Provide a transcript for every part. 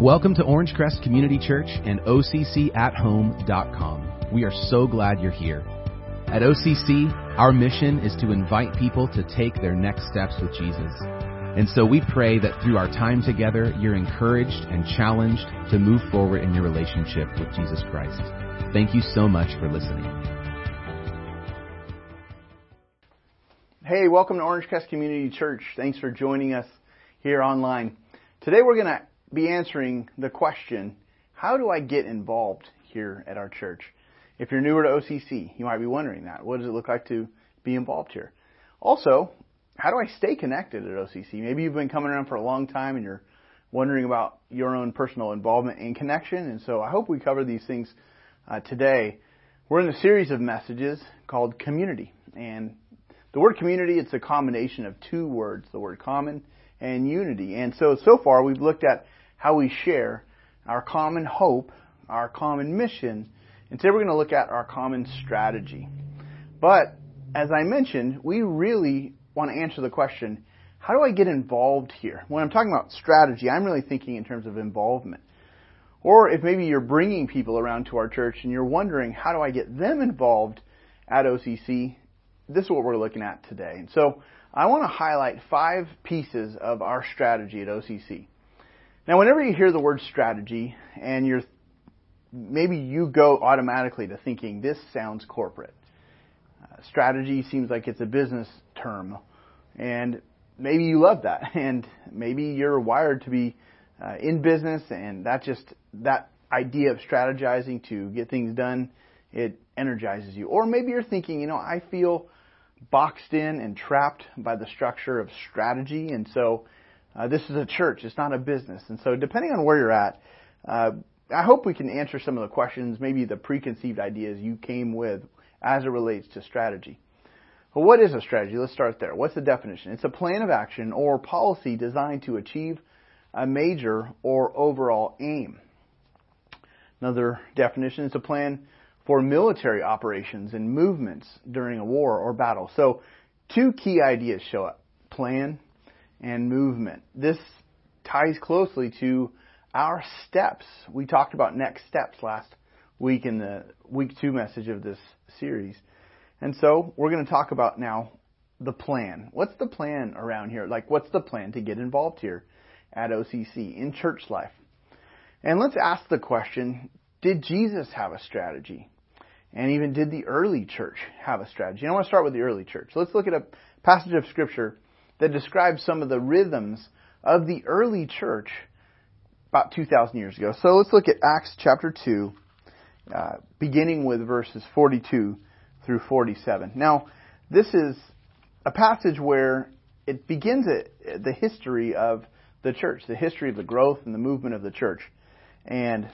Welcome to Orangecrest Community Church and OCCAtHome.com. We are so glad you're here. At OCC, our mission is to invite people to take their next steps with Jesus. And so we pray that through our time together, you're encouraged and challenged to move forward in your relationship with Jesus Christ. Thank you so much for listening. Hey, welcome to Orangecrest Community Church. Thanks for joining us here online. Today we're going to be answering the question, how do I get involved here at our church? If you're newer to OCC, you might be wondering that. What does it look like to be involved here? Also, how do I stay connected at OCC? Maybe you've been coming around for a long time and you're wondering about your own personal involvement and connection. And so I hope we cover these things uh, today. We're in a series of messages called community. And the word community, it's a combination of two words, the word common and unity. And so, so far we've looked at how we share our common hope, our common mission, and today we're going to look at our common strategy. But, as I mentioned, we really want to answer the question, how do I get involved here? When I'm talking about strategy, I'm really thinking in terms of involvement. Or if maybe you're bringing people around to our church and you're wondering, how do I get them involved at OCC? This is what we're looking at today. And so I want to highlight five pieces of our strategy at OCC. Now, whenever you hear the word strategy and you're maybe you go automatically to thinking this sounds corporate. Uh, strategy seems like it's a business term, and maybe you love that, and maybe you're wired to be uh, in business, and that just that idea of strategizing to get things done, it energizes you. Or maybe you're thinking, you know, I feel boxed in and trapped by the structure of strategy, and so uh, this is a church, it's not a business. And so, depending on where you're at, uh, I hope we can answer some of the questions, maybe the preconceived ideas you came with as it relates to strategy. Well, what is a strategy? Let's start there. What's the definition? It's a plan of action or policy designed to achieve a major or overall aim. Another definition is a plan for military operations and movements during a war or battle. So, two key ideas show up plan and movement. This ties closely to our steps. We talked about next steps last week in the week two message of this series. And so we're going to talk about now the plan. What's the plan around here? Like, what's the plan to get involved here at OCC in church life? And let's ask the question Did Jesus have a strategy? And even did the early church have a strategy? And I want to start with the early church. Let's look at a passage of Scripture that describes some of the rhythms of the early church about 2,000 years ago. So let's look at Acts chapter 2, uh, beginning with verses 42 through 47. Now, this is a passage where it begins at the history of the church, the history of the growth and the movement of the church. And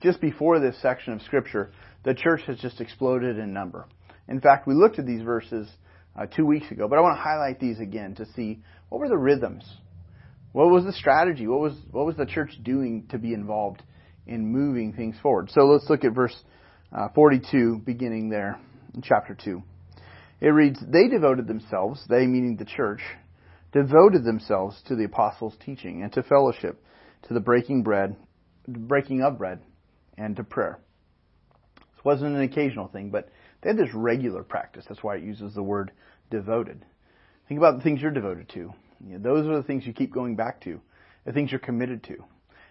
just before this section of Scripture, the church has just exploded in number. In fact, we looked at these verses uh, two weeks ago, but I want to highlight these again to see what were the rhythms, what was the strategy, what was what was the church doing to be involved in moving things forward. So let's look at verse uh, 42, beginning there in chapter two. It reads, "They devoted themselves, they meaning the church, devoted themselves to the apostles' teaching and to fellowship, to the breaking bread, breaking of bread, and to prayer." This wasn't an occasional thing, but they had this regular practice. That's why it uses the word devoted. Think about the things you're devoted to. You know, those are the things you keep going back to, the things you're committed to.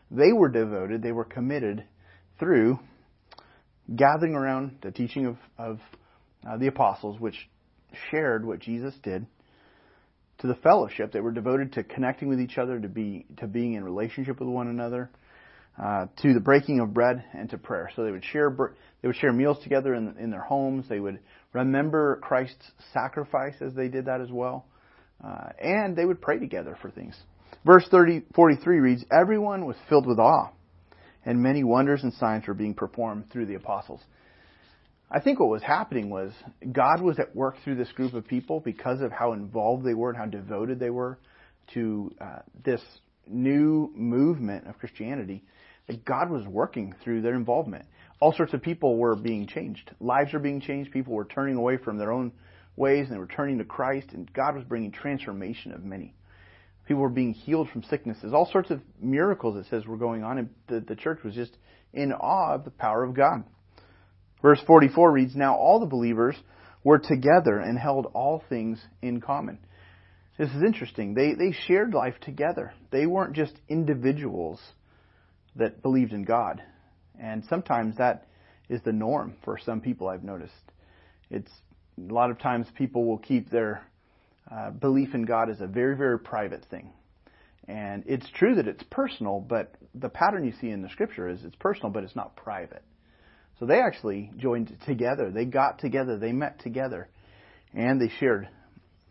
They were devoted, they were committed through gathering around the teaching of, of uh, the apostles, which shared what Jesus did, to the fellowship. They were devoted to connecting with each other, to be to being in relationship with one another, uh, to the breaking of bread and to prayer. So they would share they would share meals together in, in their homes. They would remember Christ's sacrifice as they did that as well, uh, and they would pray together for things. Verse 30, 43 reads, "Everyone was filled with awe, and many wonders and signs were being performed through the apostles." I think what was happening was God was at work through this group of people because of how involved they were and how devoted they were to uh, this new movement of Christianity that God was working through their involvement. All sorts of people were being changed. Lives were being changed. People were turning away from their own ways and they were turning to Christ, and God was bringing transformation of many. People were being healed from sicknesses. All sorts of miracles, it says, were going on, and the, the church was just in awe of the power of God. Verse 44 reads, Now all the believers were together and held all things in common. This is interesting. They, they shared life together. They weren't just individuals that believed in God. And sometimes that is the norm for some people I've noticed. It's a lot of times people will keep their uh, belief in God as a very, very private thing. And it's true that it's personal, but the pattern you see in the scripture is it's personal, but it's not private. So they actually joined together. They got together. They met together. And they shared.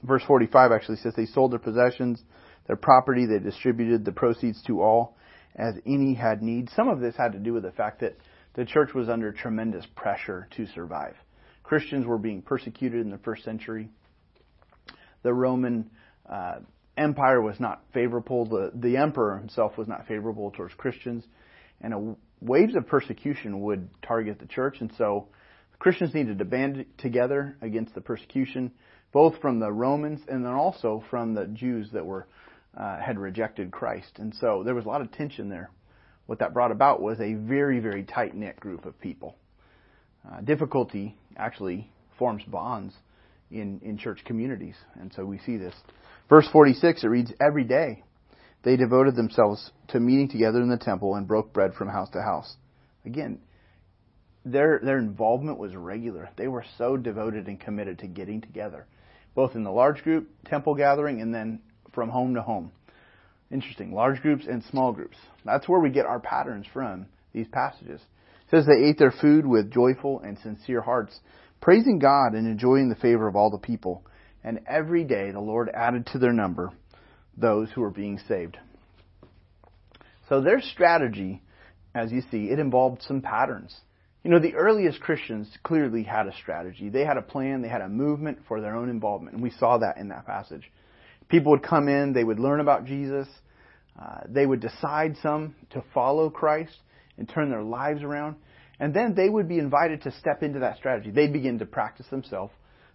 Verse 45 actually says they sold their possessions, their property, they distributed the proceeds to all as any had need. Some of this had to do with the fact that the church was under tremendous pressure to survive. Christians were being persecuted in the first century. The Roman uh, Empire was not favorable. The, the emperor himself was not favorable towards Christians. And a waves of persecution would target the church, and so Christians needed to band together against the persecution, both from the Romans and then also from the Jews that were uh, had rejected Christ. And so there was a lot of tension there. What that brought about was a very, very tight knit group of people. Uh, difficulty actually forms bonds in, in church communities, and so we see this. Verse 46, it reads, Every day they devoted themselves to meeting together in the temple and broke bread from house to house. Again, their their involvement was regular. They were so devoted and committed to getting together, both in the large group temple gathering and then from home to home. Interesting, large groups and small groups. That's where we get our patterns from these passages. It says they ate their food with joyful and sincere hearts, praising God and enjoying the favor of all the people. And every day the Lord added to their number those who were being saved. So their strategy, as you see, it involved some patterns. You know, the earliest Christians clearly had a strategy. They had a plan, they had a movement for their own involvement, and we saw that in that passage. People would come in, they would learn about Jesus, uh, they would decide some to follow Christ and turn their lives around, and then they would be invited to step into that strategy. They'd begin to practice themselves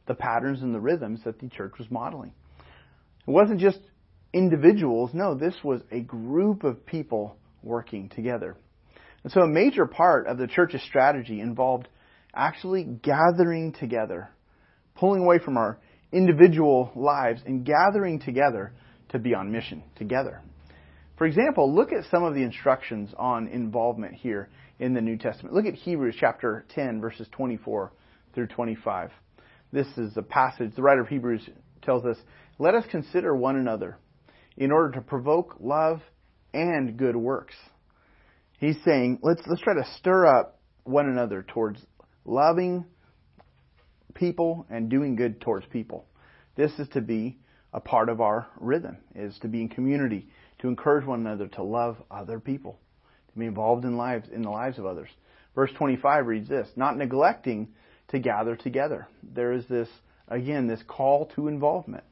the patterns and the rhythms that the church was modeling. It wasn't just individuals. No, this was a group of people working together. And so a major part of the church's strategy involved actually gathering together, pulling away from our individual lives and gathering together to be on mission together. For example, look at some of the instructions on involvement here in the New Testament. Look at Hebrews chapter 10 verses 24 through 25. This is a passage, the writer of Hebrews tells us, let us consider one another in order to provoke love and good works. He's saying, let's, let's try to stir up one another towards loving people and doing good towards people. This is to be a part of our rhythm, is to be in community, to encourage one another to love other people, to be involved in lives, in the lives of others. Verse 25 reads this, not neglecting to gather together. There is this, again, this call to involvement.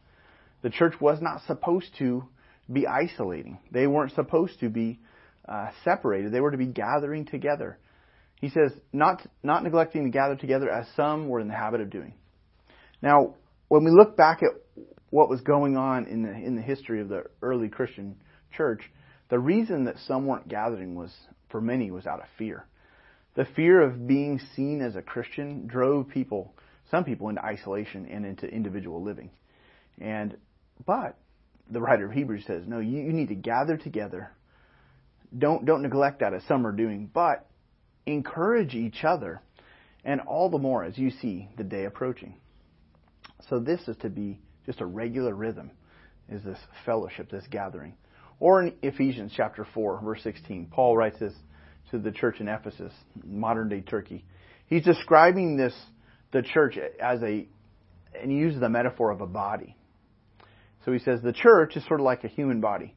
The church was not supposed to be isolating. They weren't supposed to be uh, separated. They were to be gathering together. He says, not, not neglecting to gather together as some were in the habit of doing. Now, when we look back at what was going on in the, in the history of the early Christian church, the reason that some weren't gathering was, for many, was out of fear. The fear of being seen as a Christian drove people, some people, into isolation and into individual living. And, but the writer of Hebrews says, no, you, you need to gather together. Don't, don't neglect that as some are doing, but encourage each other, and all the more as you see the day approaching. So this is to be just a regular rhythm, is this fellowship, this gathering. Or in Ephesians chapter 4, verse 16, Paul writes this to the church in Ephesus, modern day Turkey. He's describing this, the church as a, and he uses the metaphor of a body. So he says the church is sort of like a human body.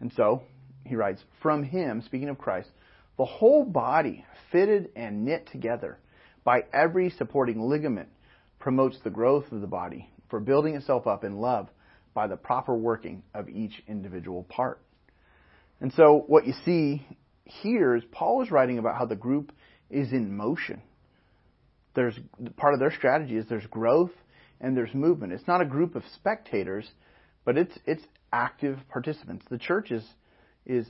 And so he writes, from him, speaking of Christ, the whole body, fitted and knit together by every supporting ligament, promotes the growth of the body for building itself up in love by the proper working of each individual part. And so what you see here is Paul is writing about how the group is in motion. There's part of their strategy is there's growth and there's movement. It's not a group of spectators, but it's it's active participants. The church is is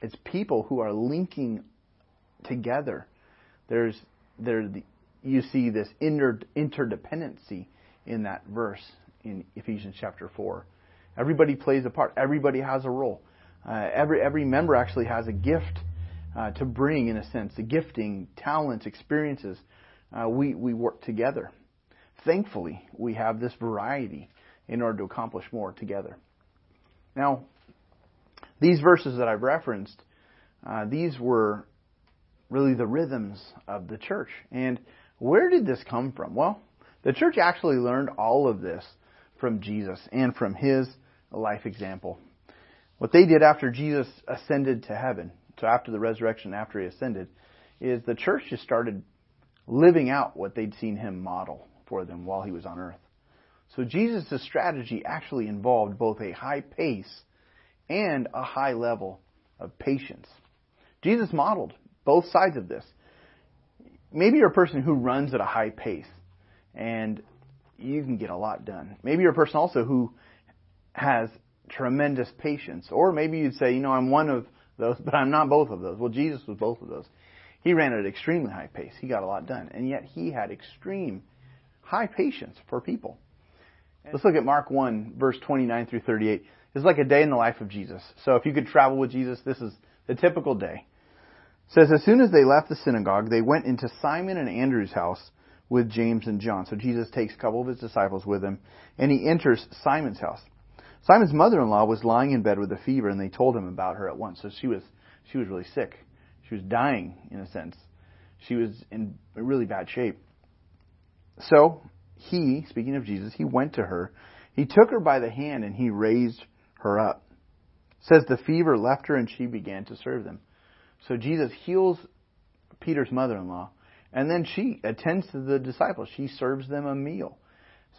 it's people who are linking together. There's there the, you see this inter, interdependency in that verse in Ephesians chapter four. Everybody plays a part. Everybody has a role. Uh, every every member actually has a gift uh, to bring, in a sense, the gifting, talents, experiences. Uh, we we work together. Thankfully, we have this variety in order to accomplish more together. Now, these verses that I've referenced, uh, these were really the rhythms of the church. And where did this come from? Well, the church actually learned all of this from Jesus and from his life example. What they did after Jesus ascended to heaven, so after the resurrection, after he ascended, is the church just started living out what they'd seen him model for them while he was on earth. So Jesus' strategy actually involved both a high pace and a high level of patience. Jesus modeled both sides of this. Maybe you're a person who runs at a high pace and you can get a lot done. Maybe you're a person also who has tremendous patience. Or maybe you'd say, you know, I'm one of those, but I'm not both of those. Well, Jesus was both of those. He ran at an extremely high pace. He got a lot done. And yet he had extreme high patience for people. Let's look at Mark 1, verse 29 through 38. It's like a day in the life of Jesus. So if you could travel with Jesus, this is the typical day. It says, As soon as they left the synagogue, they went into Simon and Andrew's house with James and John. So Jesus takes a couple of his disciples with him, and he enters Simon's house. Simon's mother-in-law was lying in bed with a fever, and they told him about her at once. So she was she was really sick. She was dying in a sense. She was in really bad shape. So he, speaking of Jesus, he went to her. He took her by the hand and he raised her up. It says the fever left her and she began to serve them. So Jesus heals Peter's mother-in-law and then she attends to the disciples. She serves them a meal.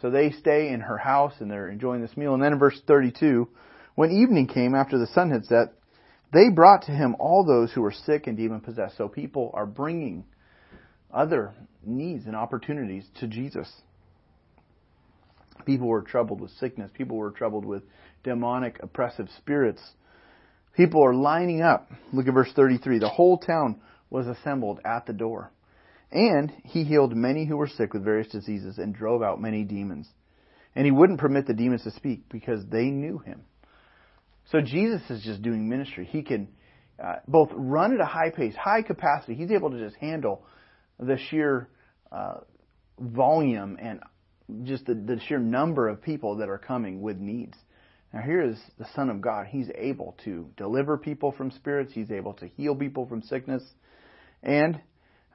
So they stay in her house and they're enjoying this meal. And then in verse 32, when evening came after the sun had set, they brought to him all those who were sick and demon possessed. So people are bringing other needs and opportunities to Jesus. People were troubled with sickness. People were troubled with demonic oppressive spirits. People are lining up. Look at verse 33. The whole town was assembled at the door. And he healed many who were sick with various diseases and drove out many demons. And he wouldn't permit the demons to speak because they knew him. So Jesus is just doing ministry. He can uh, both run at a high pace, high capacity. He's able to just handle the sheer uh, volume and just the, the sheer number of people that are coming with needs. Now here is the Son of God. He's able to deliver people from spirits. He's able to heal people from sickness, and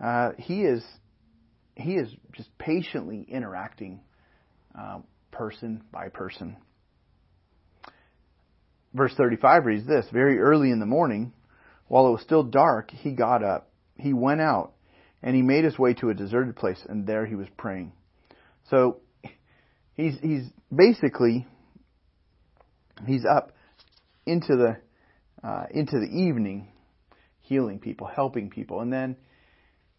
uh, he is he is just patiently interacting uh, person by person. Verse 35 reads this Very early in the morning, while it was still dark, he got up. He went out, and he made his way to a deserted place, and there he was praying. So he's he's basically he's up into the uh, into the evening, healing people, helping people, and then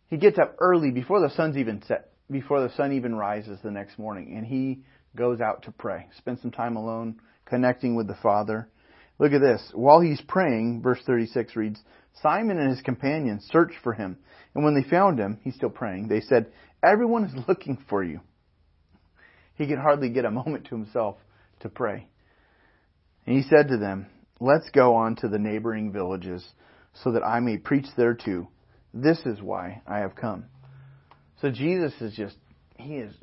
he gets up early before the sun's even set, before the sun even rises the next morning, and he goes out to pray, spend some time alone, connecting with the Father. Look at this. While he's praying, verse 36 reads, Simon and his companions searched for him, and when they found him, he's still praying, they said, Everyone is looking for you. He could hardly get a moment to himself to pray. And he said to them, Let's go on to the neighboring villages, so that I may preach there too. This is why I have come. So Jesus is just, he is,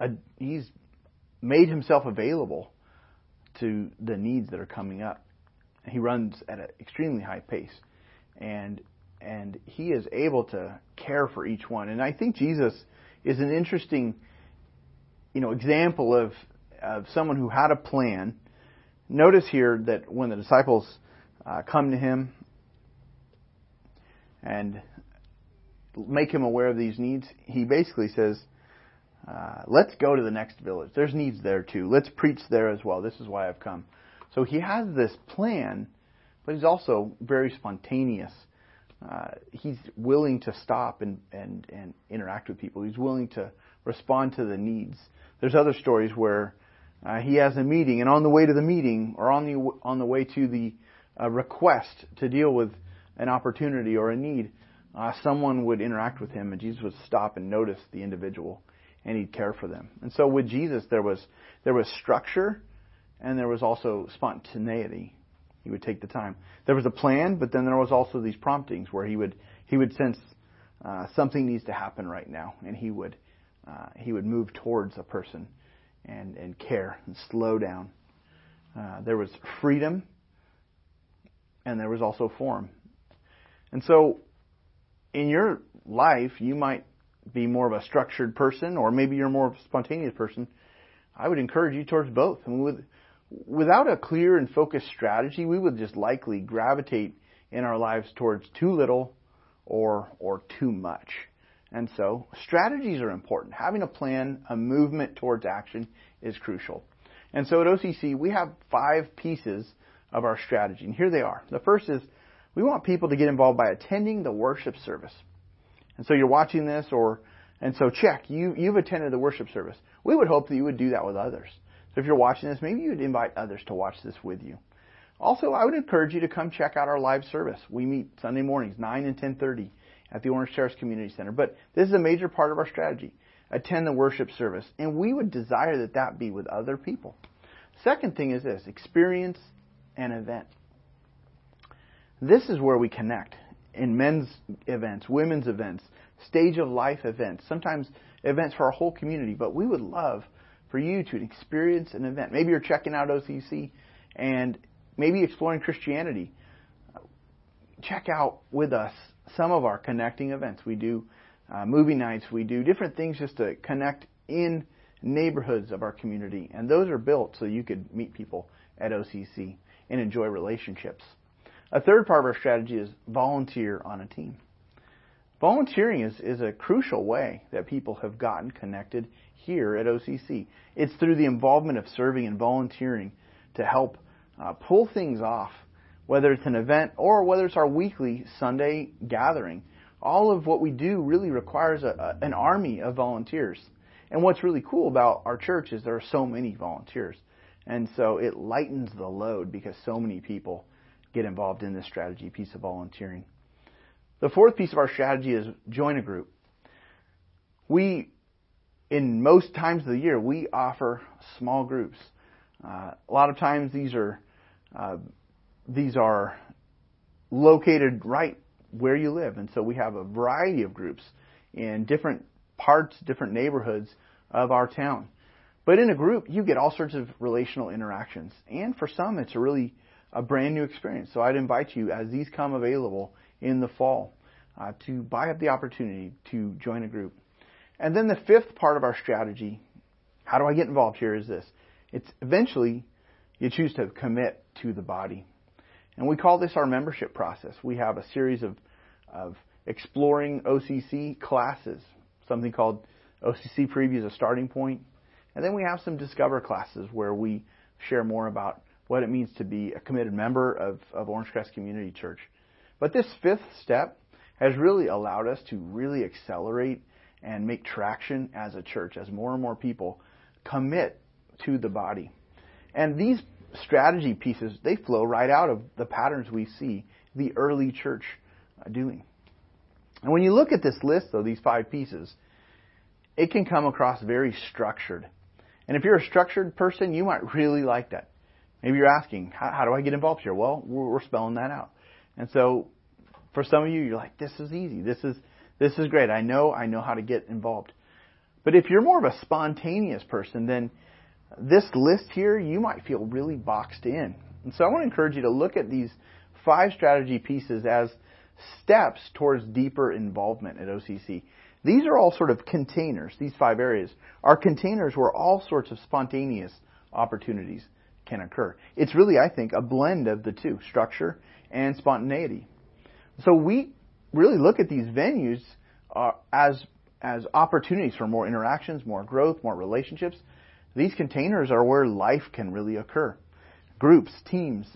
a, he's made himself available to the needs that are coming up. He runs at an extremely high pace, and and he is able to care for each one. And I think Jesus is an interesting, you know, example of of someone who had a plan. Notice here that when the disciples uh, come to him and make him aware of these needs, he basically says, uh, let's go to the next village. There's needs there too. Let's preach there as well. This is why I've come. So he has this plan, but he's also very spontaneous. Uh, he's willing to stop and, and, and interact with people. He's willing to respond to the needs. There's other stories where uh, he has a meeting, and on the way to the meeting, or on the on the way to the uh, request to deal with an opportunity or a need, uh, someone would interact with him, and Jesus would stop and notice the individual, and he'd care for them. And so with Jesus, there was there was structure, and there was also spontaneity. He would take the time. There was a plan, but then there was also these promptings where he would he would sense uh, something needs to happen right now, and he would uh, he would move towards a person and and care and slow down. Uh, there was freedom, and there was also form. And so, in your life, you might be more of a structured person, or maybe you're more of a spontaneous person. I would encourage you towards both. I mean, with, without a clear and focused strategy, we would just likely gravitate in our lives towards too little or or too much. And so, strategies are important. Having a plan, a movement towards action is crucial. And so at OCC, we have five pieces of our strategy. And here they are. The first is we want people to get involved by attending the worship service. And so you're watching this or and so check, you you've attended the worship service. We would hope that you would do that with others. So if you're watching this, maybe you would invite others to watch this with you. Also, I would encourage you to come check out our live service. We meet Sunday mornings, 9 and 10:30 at the Orange Terrace Community Center. But this is a major part of our strategy. Attend the worship service, and we would desire that that be with other people. Second thing is this, experience an event. This is where we connect in men's events, women's events, stage of life events, sometimes events for our whole community, but we would love for you to experience an event. Maybe you're checking out OCC and maybe exploring Christianity. Check out with us some of our connecting events. We do uh, movie nights, we do different things just to connect in neighborhoods of our community, and those are built so you could meet people at OCC and enjoy relationships. A third part of our strategy is volunteer on a team. Volunteering is, is a crucial way that people have gotten connected here at OCC. It's through the involvement of serving and volunteering to help uh, pull things off, whether it's an event or whether it's our weekly Sunday gathering. All of what we do really requires a, a, an army of volunteers. And what's really cool about our church is there are so many volunteers. And so it lightens the load because so many people get involved in this strategy piece of volunteering. The fourth piece of our strategy is join a group. We, in most times of the year, we offer small groups. Uh, a lot of times these are uh, these are located right where you live, and so we have a variety of groups in different parts, different neighborhoods of our town. But in a group, you get all sorts of relational interactions, and for some, it's a really a brand new experience. So I'd invite you, as these come available in the fall, uh, to buy up the opportunity to join a group. And then the fifth part of our strategy, how do I get involved here, is this. It's eventually you choose to commit to the body. And we call this our membership process. We have a series of, of exploring OCC classes, something called OCC Previews, as a starting point. And then we have some Discover classes where we share more about what it means to be a committed member of, of Orangecrest Community Church. But this fifth step has really allowed us to really accelerate and make traction as a church as more and more people commit to the body. And these strategy pieces, they flow right out of the patterns we see the early church uh, doing. And when you look at this list, though, these five pieces, it can come across very structured. And if you're a structured person, you might really like that. Maybe you're asking, how, how do I get involved here? Well, we're, we're spelling that out. And so for some of you, you're like, this is easy. This is, this is great. I know, I know how to get involved. But if you're more of a spontaneous person, then this list here, you might feel really boxed in. And so I want to encourage you to look at these five strategy pieces as steps towards deeper involvement at OCC. These are all sort of containers. These five areas are containers where all sorts of spontaneous opportunities can occur. It's really, I think, a blend of the two, structure and spontaneity. So we really look at these venues uh, as as opportunities for more interactions, more growth, more relationships. These containers are where life can really occur. Groups, teams,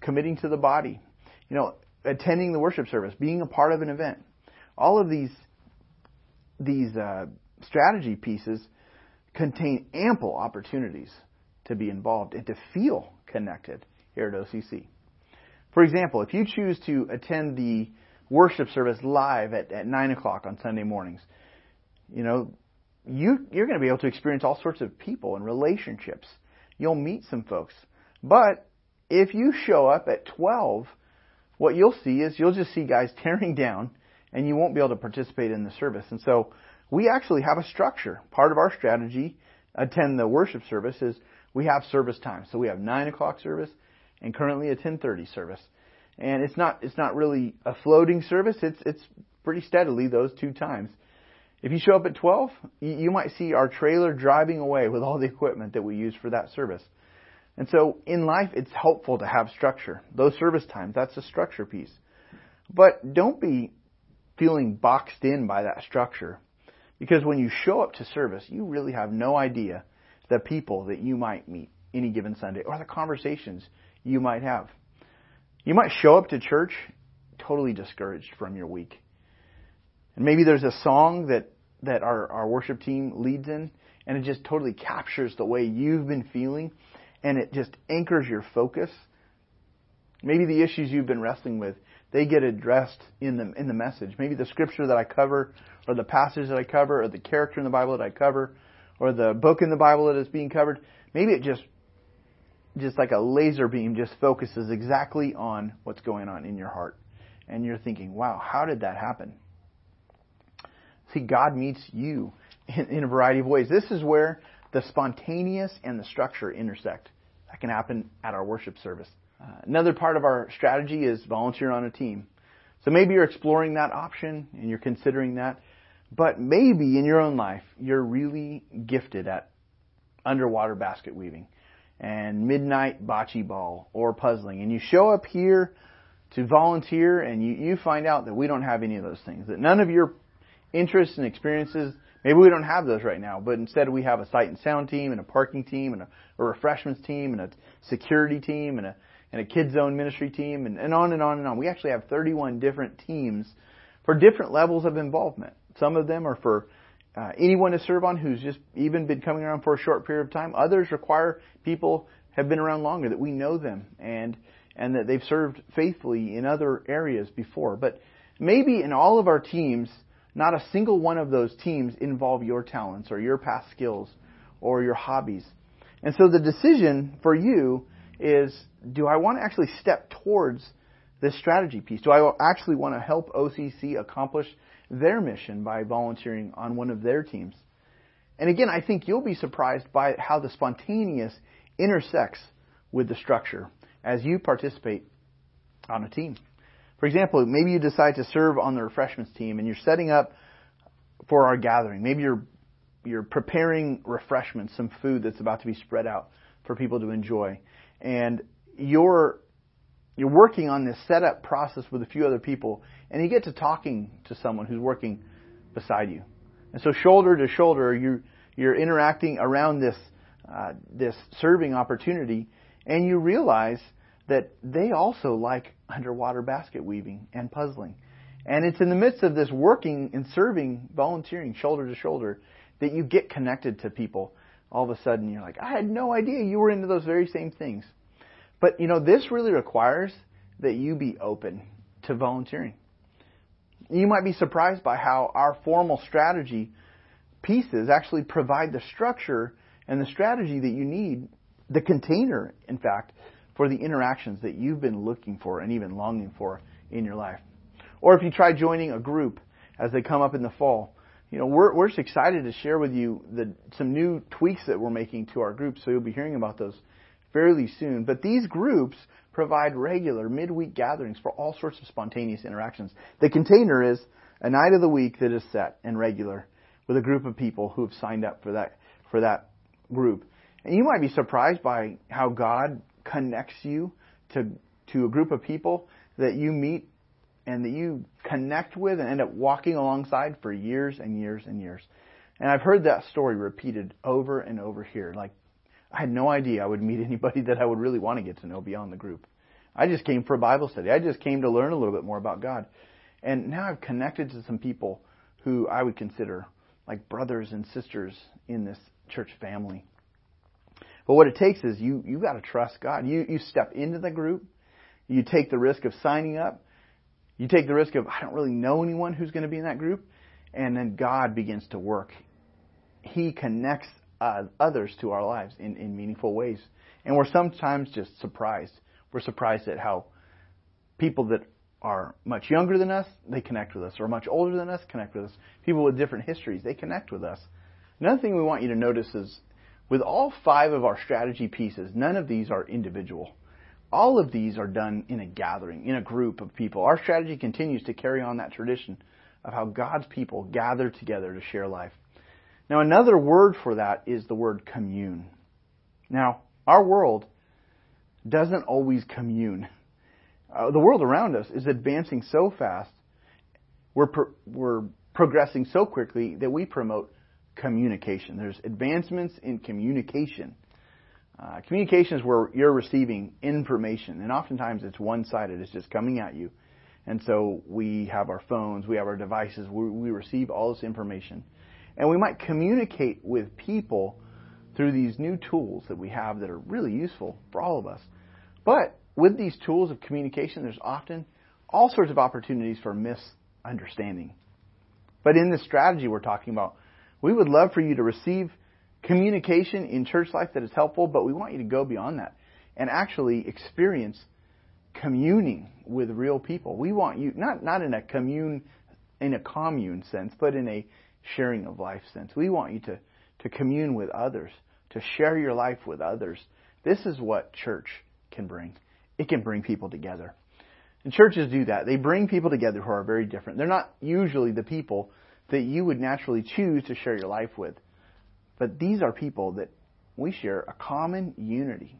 committing to the body, you know, attending the worship service, being a part of an event. All of these these uh, strategy pieces contain ample opportunities to be involved and to feel connected here at OCC. For example, if you choose to attend the worship service live at, at 9 o'clock on Sunday mornings, you know, you, you're going to be able to experience all sorts of people and relationships. You'll meet some folks. But if you show up at 12, what you'll see is you'll just see guys tearing down and you won't be able to participate in the service. And so we actually have a structure. Part of our strategy, attend the worship service, is we have service time. So we have 9 o'clock service and currently a 10:30 service. And it's not it's not really a floating service. It's it's pretty steadily those two times. If you show up at 12, you might see our trailer driving away with all the equipment that we use for that service. And so in life, it's helpful to have structure. Those service times, that's a structure piece. But don't be feeling boxed in by that structure. Because when you show up to service, you really have no idea the people that you might meet any given Sunday or the conversations you might have. You might show up to church totally discouraged from your week. And maybe there's a song that, that our, our worship team leads in, and it just totally captures the way you've been feeling, and it just anchors your focus. Maybe the issues you've been wrestling with, they get addressed in the, in the message. Maybe the scripture that I cover, or the passage that I cover, or the character in the Bible that I cover, or the book in the Bible that is being covered, maybe it just just like a laser beam just focuses exactly on what's going on in your heart. And you're thinking, wow, how did that happen? See, God meets you in, in a variety of ways. This is where the spontaneous and the structure intersect. That can happen at our worship service. Uh, another part of our strategy is volunteer on a team. So maybe you're exploring that option and you're considering that, but maybe in your own life you're really gifted at underwater basket weaving and midnight bocce ball or puzzling. And you show up here to volunteer and you, you find out that we don't have any of those things, that none of your interests and experiences, maybe we don't have those right now, but instead we have a sight and sound team and a parking team and a, a refreshments team and a security team and a, and a kids zone ministry team and, and on and on and on. We actually have 31 different teams for different levels of involvement. Some of them are for uh, anyone to serve on who's just even been coming around for a short period of time. Others require people have been around longer that we know them and and that they've served faithfully in other areas before. But maybe in all of our teams, not a single one of those teams involve your talents or your past skills or your hobbies. And so the decision for you is do I want to actually step towards this strategy piece? Do I actually want to help OCC accomplish their mission by volunteering on one of their teams. And again, I think you'll be surprised by how the spontaneous intersects with the structure as you participate on a team. For example, maybe you decide to serve on the refreshments team and you're setting up for our gathering. Maybe you're you're preparing refreshments, some food that's about to be spread out for people to enjoy. And you're you're working on this setup process with a few other people, and you get to talking to someone who's working beside you. And so, shoulder to shoulder, you you're interacting around this uh, this serving opportunity, and you realize that they also like underwater basket weaving and puzzling. And it's in the midst of this working and serving, volunteering shoulder to shoulder, that you get connected to people. All of a sudden, you're like, I had no idea you were into those very same things. But, you know, this really requires that you be open to volunteering. You might be surprised by how our formal strategy pieces actually provide the structure and the strategy that you need, the container, in fact, for the interactions that you've been looking for and even longing for in your life. Or if you try joining a group as they come up in the fall, you know, we're, we're just excited to share with you the, some new tweaks that we're making to our groups, so you'll be hearing about those fairly soon. But these groups provide regular midweek gatherings for all sorts of spontaneous interactions. The container is a night of the week that is set and regular with a group of people who have signed up for that for that group. And you might be surprised by how God connects you to to a group of people that you meet and that you connect with and end up walking alongside for years and years and years. And I've heard that story repeated over and over here. Like I had no idea I would meet anybody that I would really want to get to know beyond the group. I just came for a Bible study. I just came to learn a little bit more about God. And now I've connected to some people who I would consider like brothers and sisters in this church family. But what it takes is you, you gotta trust God. You, you step into the group. You take the risk of signing up. You take the risk of, I don't really know anyone who's going to be in that group. And then God begins to work. He connects uh, others to our lives in, in meaningful ways. And we're sometimes just surprised. We're surprised at how people that are much younger than us, they connect with us, or much older than us, connect with us. People with different histories, they connect with us. Another thing we want you to notice is with all five of our strategy pieces, none of these are individual. All of these are done in a gathering, in a group of people. Our strategy continues to carry on that tradition of how God's people gather together to share life. Now, another word for that is the word commune. Now, our world doesn't always commune. Uh, the world around us is advancing so fast, we're, pro- we're progressing so quickly that we promote communication. There's advancements in communication. Uh, communication is where you're receiving information, and oftentimes it's one-sided. It's just coming at you. And so we have our phones, we have our devices, we, we receive all this information. And we might communicate with people through these new tools that we have that are really useful for all of us. But with these tools of communication, there's often all sorts of opportunities for misunderstanding. But in this strategy we're talking about, we would love for you to receive communication in church life that is helpful, but we want you to go beyond that and actually experience communing with real people. We want you not not in a commune in a commune sense, but in a sharing of life sense. We want you to to commune with others, to share your life with others. This is what church can bring. It can bring people together. And churches do that. They bring people together who are very different. They're not usually the people that you would naturally choose to share your life with. But these are people that we share a common unity.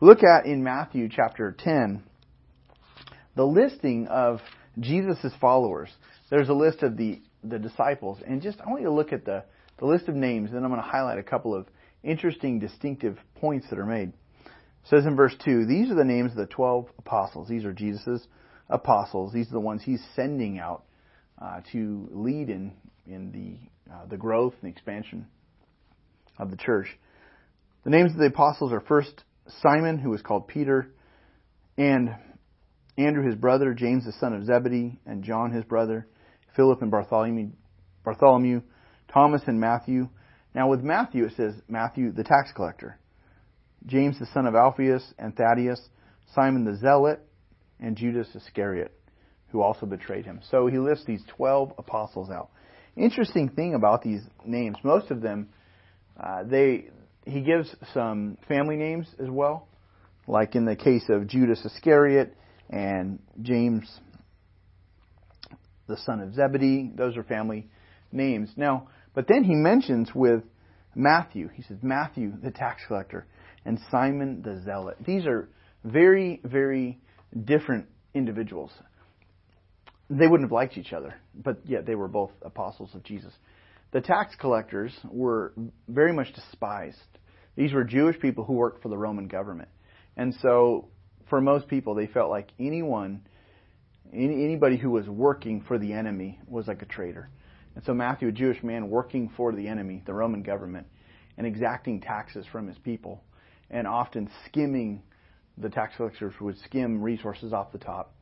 Look at in Matthew chapter 10 the listing of Jesus' followers. There's a list of the, the disciples. And just, I want you to look at the, the list of names, and then I'm going to highlight a couple of interesting, distinctive points that are made. It says in verse 2, these are the names of the 12 apostles. These are Jesus' apostles. These are the ones he's sending out uh, to lead in, in the, uh, the growth and expansion of the church. The names of the apostles are first Simon, who was called Peter, and Andrew his brother, James the son of Zebedee, and John his brother, Philip and Bartholomew, Bartholomew, Thomas and Matthew. Now with Matthew it says Matthew the tax collector, James the son of Alphaeus and Thaddeus, Simon the zealot, and Judas Iscariot, who also betrayed him. So he lists these 12 apostles out. Interesting thing about these names, most of them, uh, they he gives some family names as well, like in the case of Judas Iscariot and James, the son of Zebedee. Those are family names. Now, but then he mentions with Matthew, he says Matthew, the tax collector, and Simon the zealot. These are very, very different individuals. They wouldn't have liked each other, but yet they were both apostles of Jesus. The tax collectors were very much despised. These were Jewish people who worked for the Roman government. And so for most people, they felt like anyone, any, anybody who was working for the enemy was like a traitor. And so Matthew, a Jewish man working for the enemy, the Roman government, and exacting taxes from his people, and often skimming, the tax collectors would skim resources off the top.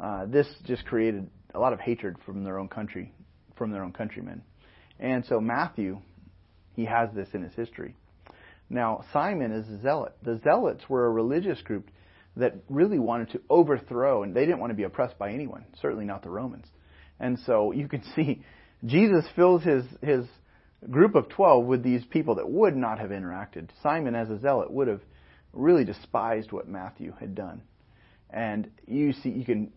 Uh, this just created a lot of hatred from their own country, from their own countrymen. And so Matthew, he has this in his history. Now, Simon is a zealot. The zealots were a religious group that really wanted to overthrow, and they didn't want to be oppressed by anyone, certainly not the Romans. And so you can see Jesus fills his, his group of 12 with these people that would not have interacted. Simon, as a zealot, would have really despised what Matthew had done. And you see, you can,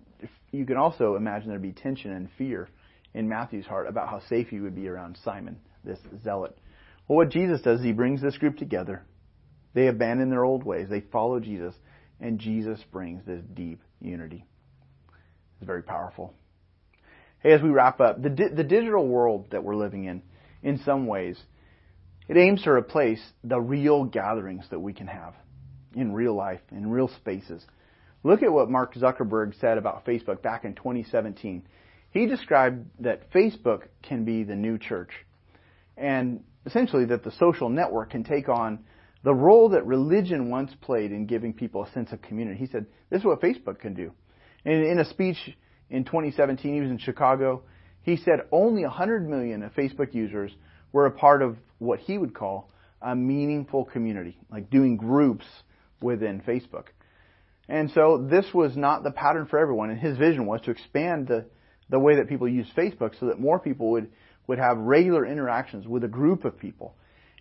you can also imagine there'd be tension and fear in Matthew's heart about how safe he would be around Simon, this zealot. Well, what Jesus does is he brings this group together. They abandon their old ways. They follow Jesus and Jesus brings this deep unity. It's very powerful. Hey, as we wrap up, the, di- the digital world that we're living in, in some ways, it aims to replace the real gatherings that we can have in real life, in real spaces. Look at what Mark Zuckerberg said about Facebook back in 2017. He described that Facebook can be the new church. And essentially that the social network can take on the role that religion once played in giving people a sense of community. He said, This is what Facebook can do. And in a speech in 2017, he was in Chicago, he said only 100 million of Facebook users were a part of what he would call a meaningful community, like doing groups within Facebook. And so this was not the pattern for everyone, and his vision was to expand the, the way that people use Facebook so that more people would, would have regular interactions with a group of people.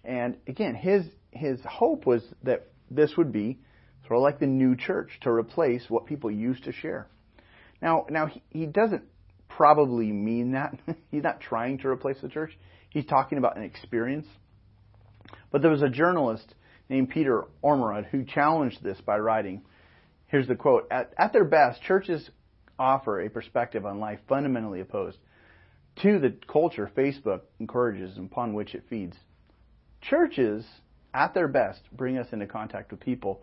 And again, his, his hope was that this would be sort of like the new church to replace what people used to share. Now, now he, he doesn't probably mean that. He's not trying to replace the church. He's talking about an experience. But there was a journalist named Peter Ormerod who challenged this by writing, here's the quote, at, at their best, churches offer a perspective on life fundamentally opposed to the culture Facebook encourages and upon which it feeds. Churches, at their best, bring us into contact with people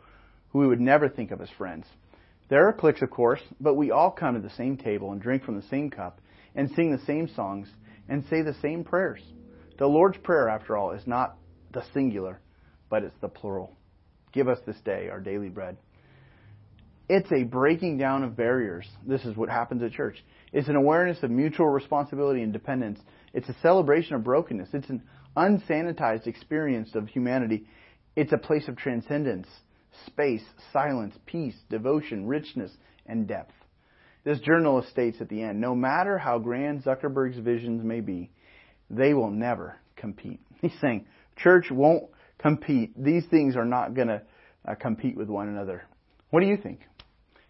who we would never think of as friends. There are cliques, of course, but we all come to the same table and drink from the same cup and sing the same songs and say the same prayers. The Lord's Prayer, after all, is not the singular, but it's the plural. Give us this day our daily bread. It's a breaking down of barriers. This is what happens at church. It's an awareness of mutual responsibility and dependence. It's a celebration of brokenness. It's an unsanitized experience of humanity. It's a place of transcendence space, silence, peace, devotion, richness, and depth. This journalist states at the end no matter how grand Zuckerberg's visions may be, they will never compete. He's saying church won't compete. These things are not going to uh, compete with one another. What do you think?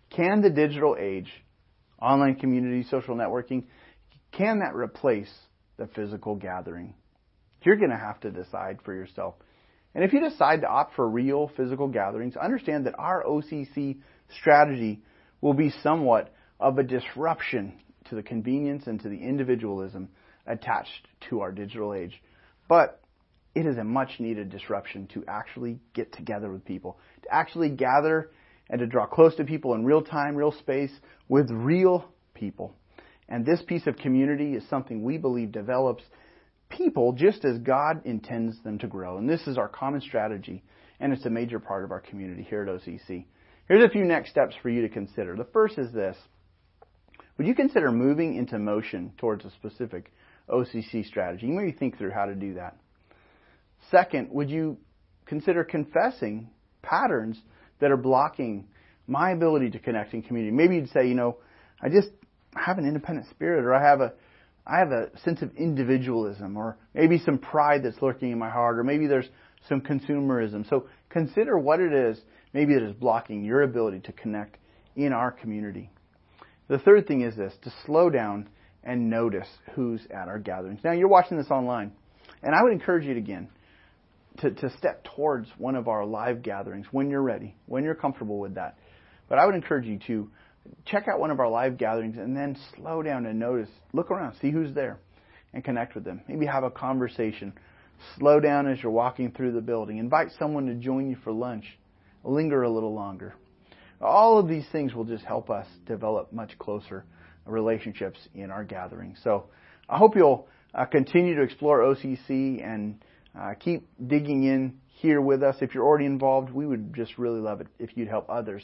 Can the digital age, online community, social networking, can that replace the physical gathering? You're going to have to decide for yourself. And if you decide to opt for real physical gatherings, understand that our OCC strategy will be somewhat of a disruption to the convenience and to the individualism attached to our digital age. But it is a much needed disruption to actually get together with people, to actually gather and to draw close to people in real time, real space, with real people. And this piece of community is something we believe develops people just as God intends them to grow. And this is our common strategy, and it's a major part of our community here at OCC. Here's a few next steps for you to consider. The first is this Would you consider moving into motion towards a specific OCC strategy? Maybe think through how to do that. Second, would you consider confessing patterns that are blocking my ability to connect in community? Maybe you'd say, you know, I just have an independent spirit, or I have a I have a sense of individualism or maybe some pride that's lurking in my heart or maybe there's some consumerism. So consider what it is maybe that is blocking your ability to connect in our community. The third thing is this, to slow down and notice who's at our gatherings. Now you're watching this online and I would encourage you to again to, to step towards one of our live gatherings when you're ready, when you're comfortable with that. But I would encourage you to check out one of our live gatherings and then slow down and notice, look around, see who's there, and connect with them. Maybe have a conversation. Slow down as you're walking through the building. Invite someone to join you for lunch. Linger a little longer. All of these things will just help us develop much closer relationships in our gathering. So I hope you'll uh, continue to explore OCC and uh, keep digging in here with us. If you're already involved, we would just really love it if you'd help others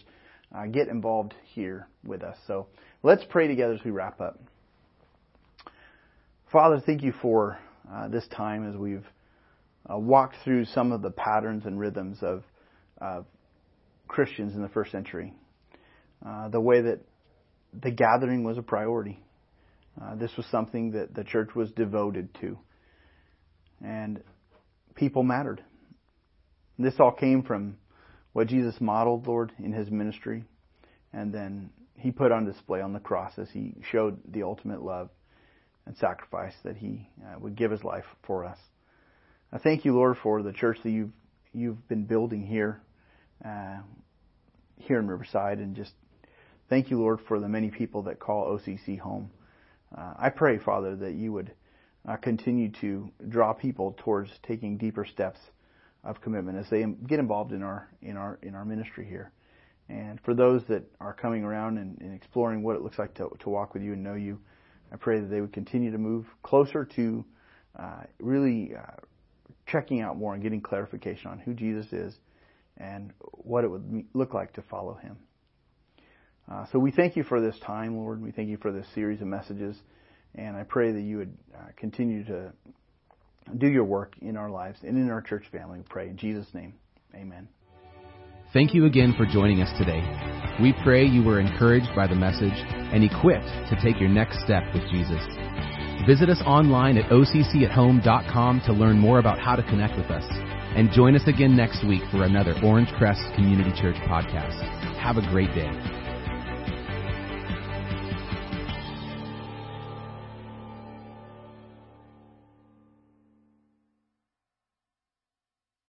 uh, get involved here with us. So let's pray together as we wrap up. Father, thank you for uh, this time as we've uh, walked through some of the patterns and rhythms of Christians in the first century. Uh, the way that the gathering was a priority. Uh, this was something that the church was devoted to. And people mattered. This all came from what Jesus modeled, Lord, in his ministry, and then he put on display on the cross as he showed the ultimate love and sacrifice that he uh, would give his life for us. I thank you, Lord, for the church that you've you've been building here, uh, here in Riverside, and just thank you, Lord, for the many people that call OCC home. Uh, I pray, Father, that you would uh, continue to draw people towards taking deeper steps of commitment as they get involved in our in our in our ministry here. And for those that are coming around and, and exploring what it looks like to, to walk with you and know you, I pray that they would continue to move closer to uh, really uh, checking out more and getting clarification on who Jesus is and what it would look like to follow him. Uh, so we thank you for this time, Lord. We thank you for this series of messages. And I pray that you would uh, continue to do your work in our lives and in our church family. We pray in Jesus' name. Amen. Thank you again for joining us today. We pray you were encouraged by the message and equipped to take your next step with Jesus. Visit us online at occathome.com to learn more about how to connect with us. And join us again next week for another Orangecrest Community Church podcast. Have a great day.